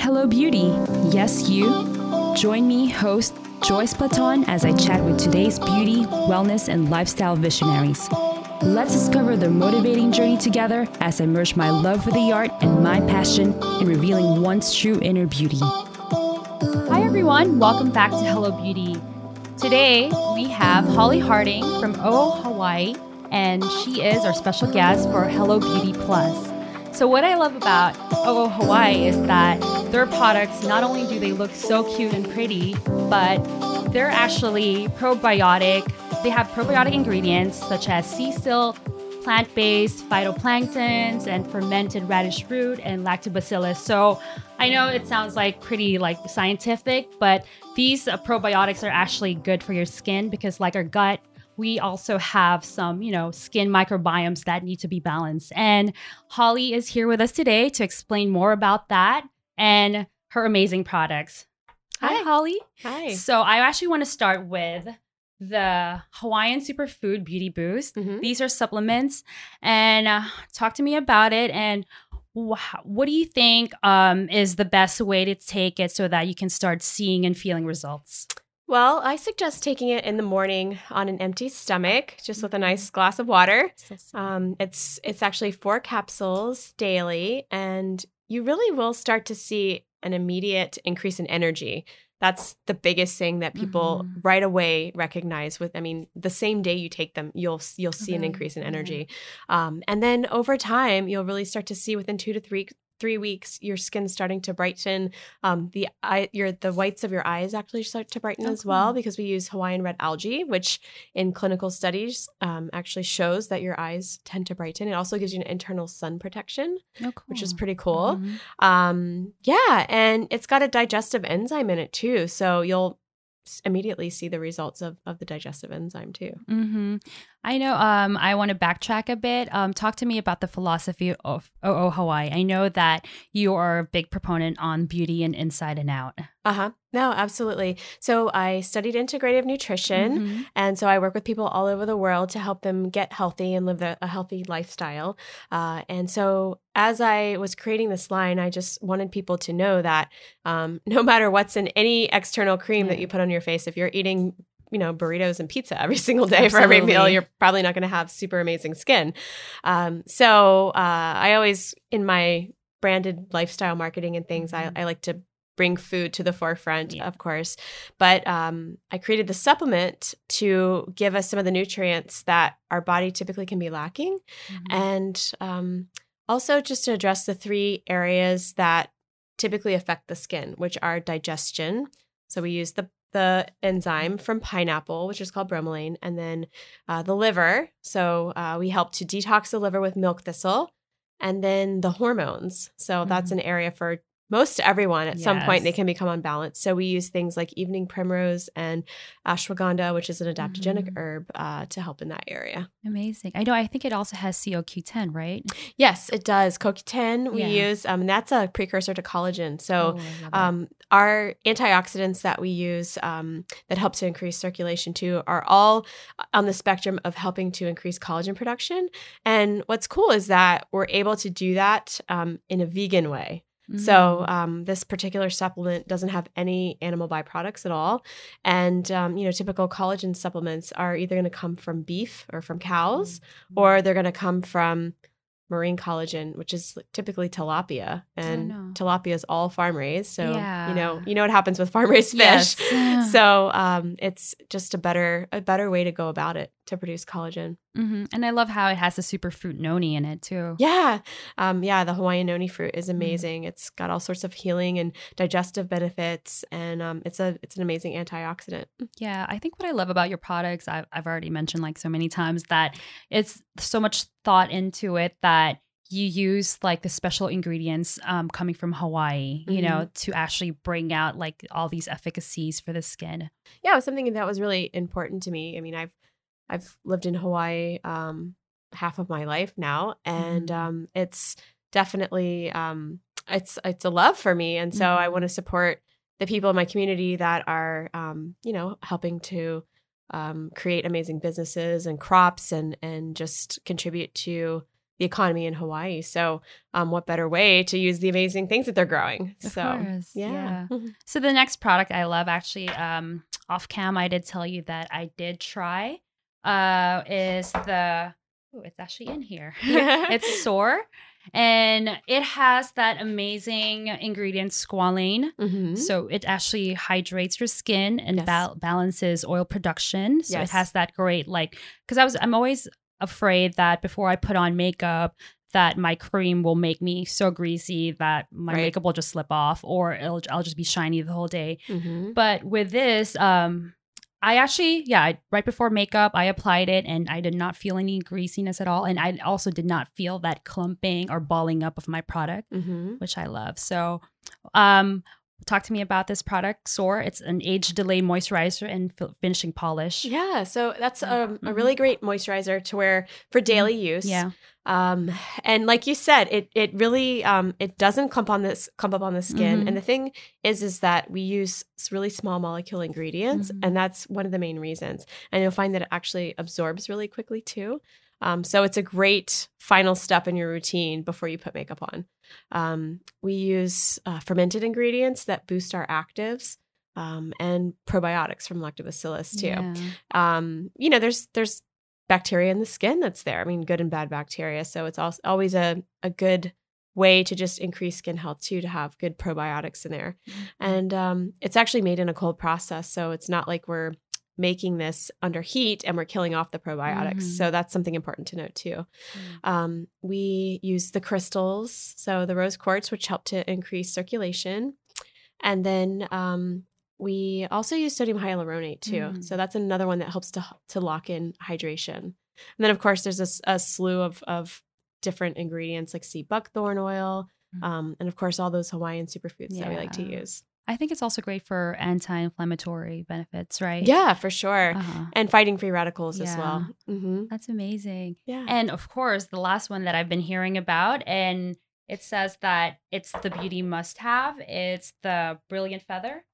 Hello, beauty. Yes, you. Join me, host Joyce Platon, as I chat with today's beauty, wellness, and lifestyle visionaries. Let's discover their motivating journey together as I merge my love for the art and my passion in revealing one's true inner beauty. Hi, everyone. Welcome back to Hello Beauty. Today, we have Holly Harding from OO Hawaii, and she is our special guest for Hello Beauty Plus. So, what I love about OO Hawaii is that their products not only do they look so cute and pretty, but they're actually probiotic. They have probiotic ingredients such as sea still, plant based phytoplanktons, and fermented radish root and lactobacillus. So, I know it sounds like pretty like scientific, but these uh, probiotics are actually good for your skin because, like our gut, we also have some, you know, skin microbiomes that need to be balanced. And Holly is here with us today to explain more about that and her amazing products. Hi, Hi. Holly. Hi. So I actually want to start with the Hawaiian Superfood Beauty Boost. Mhm. These are supplements, and uh, talk to me about it. And wh- what do you think um, is the best way to take it so that you can start seeing and feeling results? Well, I suggest taking it in the morning on an empty stomach, just with a nice glass of water. Um, it's it's actually four capsules daily, and you really will start to see an immediate increase in energy. That's the biggest thing that people Mhm. right away recognize. With, I mean, the same day you take them, you'll you'll see an increase in energy, um, and then over time, you'll really start to see within two to three three weeks your skin's starting to brighten um, the eye your the whites of your eyes actually start to brighten Oh, as well because we use hawaiian red algae which in clinical studies um, actually shows that your eyes tend to brighten. It also gives you an internal sun protection Oh, which is pretty cool. Mhm. um, yeah and it's got a digestive enzyme in it too so you'll immediately see the results of, of the digestive enzyme too hmm I know. Um, I want to backtrack a bit. Um, talk to me about the philosophy of OO Hawaii. I know that you are a big proponent on beauty and inside and out. Uh-huh no absolutely so i studied integrative nutrition Mhm. And so I work with people all over the world to help them get healthy and live the, a healthy lifestyle. Uh, and so as I was creating this line, I just wanted people to know that um, no matter what's in any external cream that you put on your face, if you're eating you know burritos and pizza every single day for every meal you're probably not going to have super amazing skin um, so uh, i always in my branded lifestyle marketing and things Mhm. I, I like to bring food to the forefront Yeah. of course but um, I created the supplement to give us some of the nutrients that our body typically can be lacking, Mhm. and um, also just to address the three areas that typically affect the skin, which are digestion. So we use the the enzyme from pineapple, which is called bromelain, and then uh, the liver. So uh, we help to detox the liver with milk thistle, and then the hormones. So that's Mhm. an area for most everyone at some point they can become unbalanced. So we use things like evening primrose and ashwagandha, which is an adaptogenic Mhm. herb, uh, to help in that area. Amazing. I know. I think it also has COQ10, right? Yes, it does. CoQ10 we Yeah. use, um, and that's a precursor to collagen. So Oh, I love it. um, our antioxidants that we use um, that help to increase circulation too are all on the spectrum of helping to increase collagen production. And what's cool is that we're able to do that um, in a vegan way. So Mm. um, this particular supplement doesn't have any animal byproducts at all, and um, you know typical collagen supplements are either going to come from beef or from cows, Mm. or they're going to come from marine collagen, which is typically tilapia, and tilapia is all farm raised. So you know you know what happens with farm raised Yes. fish. So um, it's just a better a better way to go about it to produce collagen. Mhm. And I love how it has the superfruit noni in it too. Yeah. Um, yeah, the Hawaiian noni fruit is amazing. It's got all sorts of healing and digestive benefits and um, it's a it's an amazing antioxidant. Yeah, I think what I love about your products, I've, I've already mentioned like so many times that it's so much thought into it that you use like the special ingredients um, coming from Hawaii, you know, to actually bring out like all these efficacies for the skin. Yeah, it was something that was really important to me. I mean, I've I've lived in Hawaii um, half of my life now, and Mhm. um, it's definitely um, it's it's a love for me, and so I Mhm. want to support the people in my community that are um, you know helping to um, create amazing businesses and crops and and just contribute to the economy in Hawaii. So, um, what better way to use the amazing things that they're growing? Of so, course, yeah. So the next product I love, actually, um, off cam, I did tell you that I did try. Uh, is the oh, it's actually in here. it's Soar. and it has that amazing ingredient squalane. Mhm. So it actually hydrates your skin and Yes. bal- balances oil production. So Yes. it has that great like because I was I'm always afraid that before I put on makeup that my cream will make me so greasy that my Right. makeup will just slip off or it'll, I'll just be shiny the whole day. Mhm. But with this, um, I actually, yeah, I, right before makeup, I applied it and I did not feel any greasiness at all. And I also did not feel that clumping or balling up of my product, Mhm. which I love. So, um, talk to me about this product, Soar. It's an age delay moisturizer and fi- finishing polish. Yeah, so that's um, a really great moisturizer to wear for daily use. Yeah. Um, and like you said, it it really um, it doesn't clump on this clump up on the skin. Mhm. And the thing is, is that we use really small molecule ingredients, Mhm. and that's one of the main reasons. And you'll find that it actually absorbs really quickly too. Um, so it's a great final step in your routine before you put makeup on. Um, we use uh, fermented ingredients that boost our actives. Um, and probiotics from lactobacillus too Yeah. um, you know, there's there's bacteria in the skin that's there. I mean, good and bad bacteria. So it's also always a a good way to just increase skin health too to have good probiotics in there. Mm-hmm. And um, it's actually made in a cold process, so it's not like we're making this under heat and we're killing off the probiotics. Mhm. So that's something important to note too. Um, we use the crystals, so the rose quartz, which help to increase circulation. And then um, we also use sodium hyaluronate too. Mm. So that's another one that helps to to lock in hydration. And then of course there's a slew of of different ingredients like sea buckthorn oil, Mm. um, and of course all those Hawaiian superfoods that we like to use. I think it's also great for anti-inflammatory benefits, right? Yeah, for sure. Uh-huh. And fighting free radicals as well. Yeah. hmm That's amazing. Yeah. And of course, the last one that I've been hearing about, and it says that it's the beauty must have. It's the brilliant feather.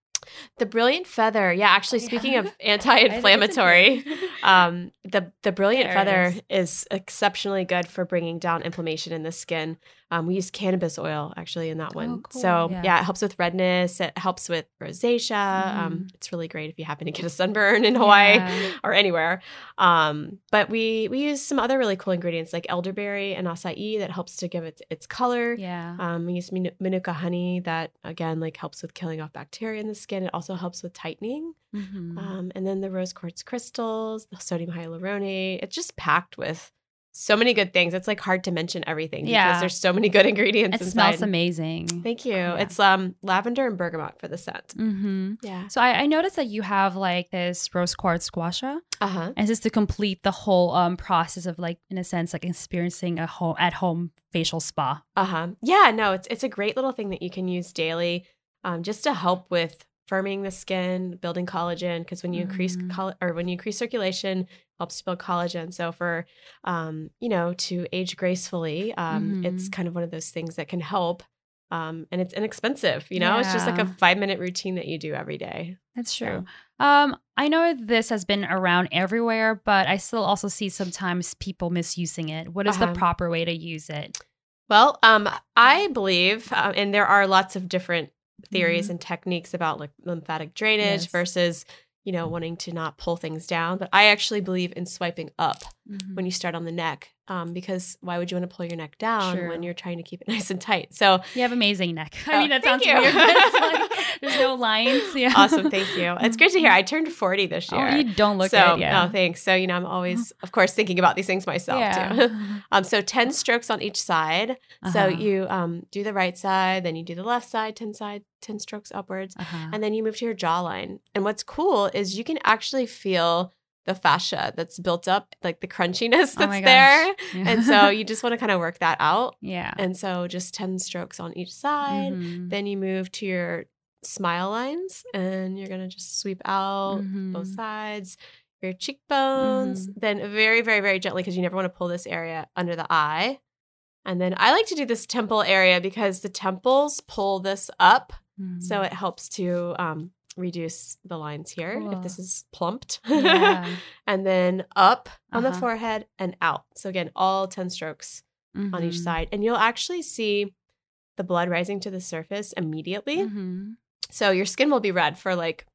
The brilliant feather. Yeah, actually, Yeah. speaking of anti-inflammatory, it's in here. um, the the brilliant There feather is. exceptionally good for bringing down inflammation in the skin. Um, we use cannabis oil actually in that one. Oh, cool. So Yeah. yeah. it helps with redness. It helps with rosacea. Um, Mhm. it's really great if you happen to get a sunburn in Hawaii Yeah. or anywhere. Um, but we we use some other really cool ingredients like elderberry and acai that helps to give it its color. Yeah. Um, we use Manuka honey that again like helps with killing off bacteria in the skin. It also helps with tightening. Mhm. Um, and then the rose quartz crystals, the sodium hyaluronate. It's just packed with so many good things. It's like hard to mention everything because Yeah. there's so many good ingredients it inside. smells amazing. Thank you. Yeah. It's um lavender and bergamot for the scent. hmm Yeah. So I, I noticed that you have like this rose quartz gua sha, Uh huh. and this is to complete the whole um process of like, in a sense, like experiencing a home at home facial spa. Uh huh. Yeah. No, it's it's a great little thing that you can use daily, um, just to help with firming the skin, building collagen. Because when you increase Mhm. coll- or when you increase circulation, helps to build collagen. So for, um, you know, to age gracefully, um, it's Mhm. kind of one of those things that can help. Um, and it's inexpensive. You know, it's just like a five minute routine that you do every day. That's So- true. Um, I know this has been around everywhere, but I still also see sometimes people misusing it. What is Uh-huh. the proper way to use it? Well, um, I believe, uh, and there are lots of different theories Mhm. and techniques about like lymphatic drainage Yes. versus, you know, wanting to not pull things down. But I actually believe in swiping up Mhm. when you start on the neck, um, because why would you want to pull your neck down True. when you're trying to keep it nice and tight? So You have amazing neck. I Oh, mean, that sounds you. weird, like there's no lines. Yeah. awesome, thank you. It's great to hear. I turned 40 this year. Oh, you don't look so it. Yeah. no, thanks. So you know, I'm always, of course, thinking about these things myself yeah. too. um, so 10 strokes on each side. So Uh-huh. you um, do the right side, then you do the left side, 10 side, 10 strokes upwards, Uh-huh. and then you move to your jawline. And what's cool is you can actually feel the fascia that's built up, like the crunchiness Oh that's my there. Yeah. And so you just want to kind of work that out. yeah. And so just 10 strokes on each side. Mhm. Then you move to your smile lines and you're going to just sweep out both Mhm. sides, your cheekbones, Mm-hmm. then very, very, very gently, because you never want to pull this area under the eye. And then I like to do this temple area because the temples pull this up. So Mhm. it helps to um, reduce the lines here if this is plumped. Yeah. and then up on the Uh-huh. forehead and out. So again, all 10 strokes on each Mhm. side, and you'll actually see the blood rising to the surface immediately. Mhm. So your skin will be red for like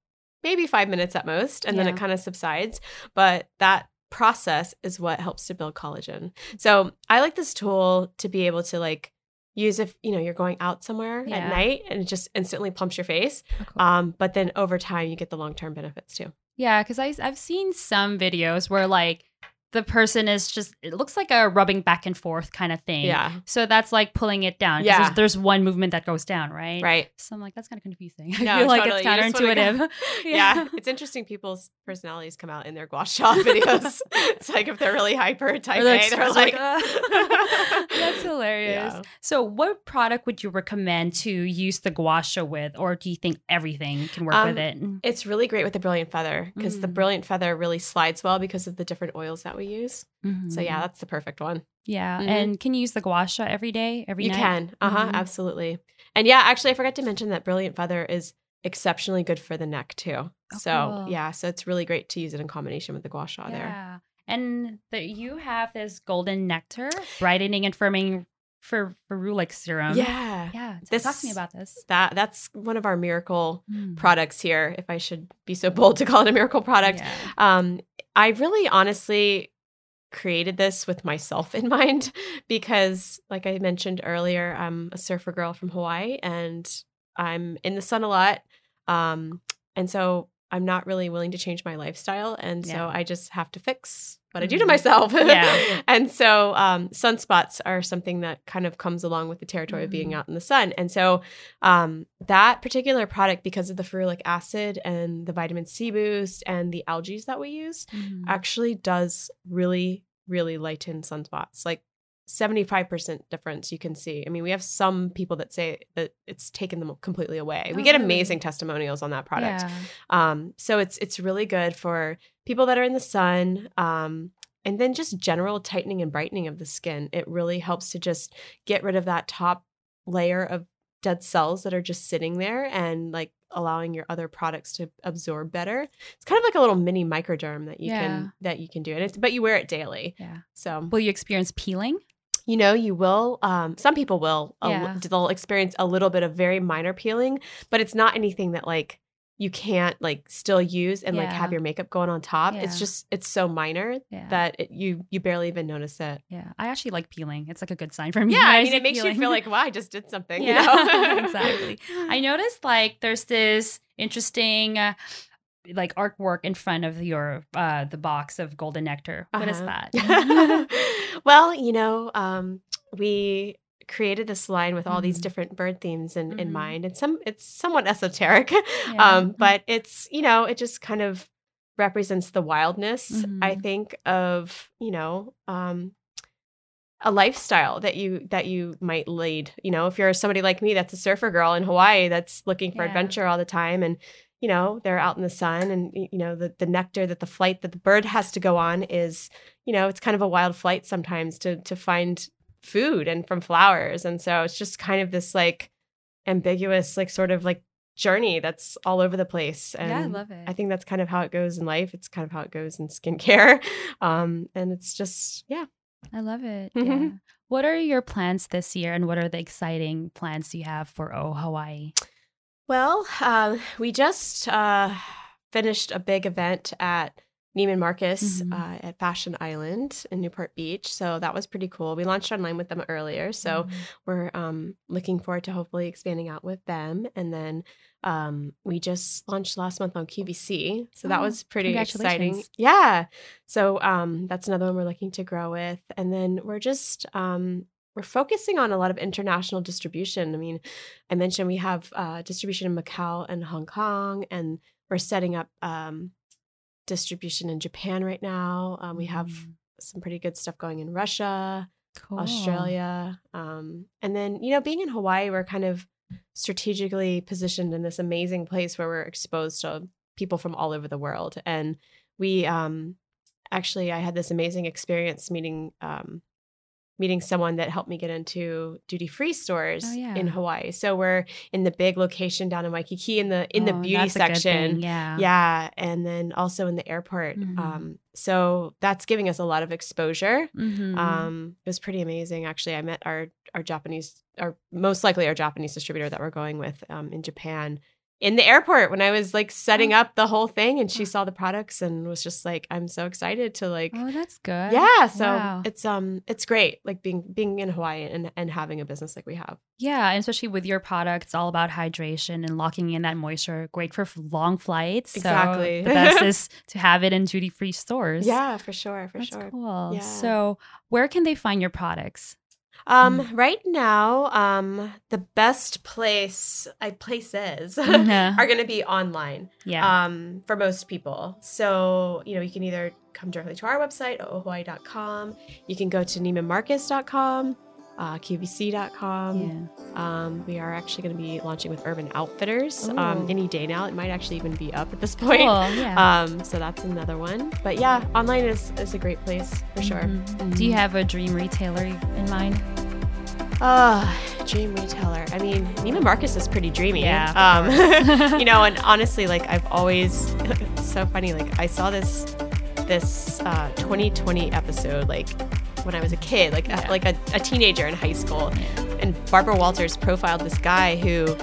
maybe five minutes at most, and then it kind of subsides. But that process is what helps to build collagen. So I like this tool to be able to like use if you know you're going out somewhere Yeah. at night and it just instantly plumps your face. Oh, cool. Um, but then over time you get the long term benefits too. Yeah, because I've seen some videos where like the person is just it looks like a rubbing back and forth kind of thing. Yeah. So that's like pulling it down. Yeah. There's, there's one movement that goes down, right? Right. So I'm like, that's kind of confusing. I No, feel like totally. it's You go- counterintuitive. Yeah. It's interesting people's personalities come out in their gua sha videos. it's like if they're really hyper type Or they're A, they're stressed, like, "Ah." That's hilarious. Yeah. So, what product would you recommend to use the gua sha with, or do you think everything can work Um, with it? It's really great with the brilliant feather because the Mm. brilliant feather really slides well because of the different oils that we use. So Mhm. yeah, that's the perfect one. yeah. Mhm. And can you use the gua sha every day, every you night? can. Uh-huh, Mhm. absolutely. And yeah, actually I forgot to mention that brilliant feather is exceptionally good for the neck too. Oh, so cool. yeah, so it's really great to use it in combination with the gua sha there. And that you have this golden nectar brightening and firming for ferulic serum. Yeah. Yeah. This- Talk to me about this. That that's one of our miracle Mm. products here, if I should be so bold to call it a miracle product. Yeah. Um, I really honestly created this with myself in mind because, like I mentioned earlier, I'm a surfer girl from Hawaii and I'm in the sun a lot. Um, and so I'm not really willing to change my lifestyle. And so I just have to fix what I do to Mhm. myself. Yeah. and so um, sunspots are something that kind of comes along with the territory of being Mhm. out in the sun. And so um, that particular product, because of the ferulic acid and the vitamin C boost and the algae that we use, Mhm. actually does really, really lighten sunspots. Like 75% difference you can see. I mean, we have some people that say that it's taken them completely away. we Oh, get really? amazing testimonials on that product. Yeah. Um, so it's it's really good for people that are in the sun. Um, and then just general tightening and brightening of the skin. It really helps to just get rid of that top layer of dead cells that are just sitting there and like allowing your other products to absorb better. It's kind of like a little mini microderm that you Yeah. can that you can do. And it's but you wear it daily. Yeah. So Will you experience peeling? You know you will um some people will a they'll experience a little bit of very minor peeling but it's not anything that like you can't like still use and like have your makeup going on top Yeah. it's just it's so minor Yeah. that it, you you barely even notice it yeah. I actually like peeling. It's like a good sign for me. yeah i mean it makes you feel like wow i just did something Yeah, you know exactly. I noticed like there's this interesting uh, like artwork in front of your uh the box of golden nectar. What is Uh-huh. that? well you know um we created this line with all these Mhm. different bird themes in, in Mhm. mind and some it's somewhat esoteric Yeah. um but it's you know it just kind of represents the wildness i Mhm. think of you know um a lifestyle that you that you might lead you know if you're somebody like me that's a surfer girl in hawaii that's looking for Yeah. adventure all the time and you know they're out in the sun and you know the, the nectar that the flight that the bird has to go on is you know it's kind of a wild flight sometimes to to find food and from flowers and so it's just kind of this like ambiguous like sort of like journey that's all over the place and yeah, I love it. I think that's kind of how it goes in life. It's kind of how it goes in skincare. Um, and it's just, yeah. I love it. Yeah. What are your plans this year and what are the exciting plans you have for Oh Hawaii? Well, uh, we just uh, finished a big event at Neiman Marcus Mhm. uh, at Fashion Island in Newport Beach. So that was pretty cool. We launched online with them earlier. So Mhm. we're um, looking forward to hopefully expanding out with them. And then um, we just launched last month on QVC. So that Oh, was pretty exciting. Yeah. So um, that's another one we're looking to grow with. And then we're just, um, we're focusing on a lot of international distribution. I mean, I mentioned we have uh, distribution in Macau and Hong Kong, and we're setting up um, distribution in Japan right now. Um, we have Mm, some pretty good stuff going in Russia. cool. Australia. Um, and then, you know, being in Hawaii, we're kind of strategically positioned in this amazing place where we're exposed to people from all over the world. And we um, actually, I had this amazing experience meeting um, meeting someone that helped me get into duty free stores Oh, yeah. in Hawaii. So we're in the big location down in Waikiki in the in the Oh, beauty a good section. Yeah. Yeah, and then also in the airport. Mhm. Um, so that's giving us a lot of exposure. Mhm. Um, it was pretty amazing, actually. I met our our Japanese, our most likely our Japanese distributor that we're going with um, in Japan in the airport when I was like setting up the whole thing, and she saw the products and was just like, "I'm so excited to like." oh, that's good. Yeah, so Wow. it's um it's great like being being in Hawaii and and having a business like we have. Yeah, and especially with your product, it's all about hydration and locking in that moisture. Great for long flights. So Exactly. the best is to have it in duty free stores. Yeah, for sure, for That's sure. cool. Yeah. So, where can they find your products? Um, Mm. right now, um, the best place, I places Yeah. are going to be online. Yeah. Um, for most people. So you know, you can either come directly to our website, oohawaii.com. You can go to neimanmarcus.com, uh, qvc.com. yeah. Um, we are actually going to be launching with Urban Outfitters um, any day now. It might actually even be up at this point. Cool. Yeah. Um, so that's another one. But yeah, online is, is a great place for sure. Mhm. Do you have a dream retailer in mind? Uh, dream retailer. I mean, Neiman Marcus is pretty dreamy. Yeah, Um, you know, and honestly, like I've always, it's so funny. Like I saw this, this uh, 2020 episode, like when I was a kid, like Yeah. a, like a, a teenager in high school, and Barbara Walters profiled this guy who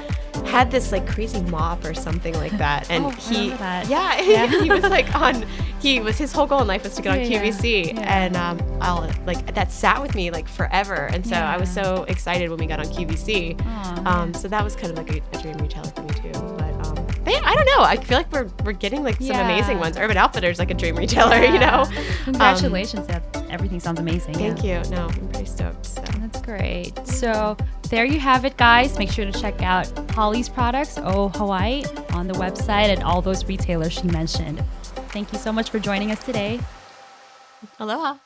had this like crazy mop or something like that, and Oh, he, that. yeah, Yeah. he was like on. He was his whole goal in life was to get on Yeah, yeah. QVC, Yeah. and um, I'll like that sat with me like forever, and so I was so excited when we got on QVC. Um, so that was kind of like a, a dream retailer for me too. But um, but yeah, I don't know. I feel like we're we're getting like some Yeah. amazing ones. Urban Outfitters like a dream retailer, you know. Congratulations. that everything sounds amazing. Thank yeah. you. No, I'm pretty stoked. So. That's great. So there you have it, guys. Make sure to check out Holly's products, Oh Hawaii, on the website and all those retailers she mentioned. Thank you so much for joining us today. Aloha.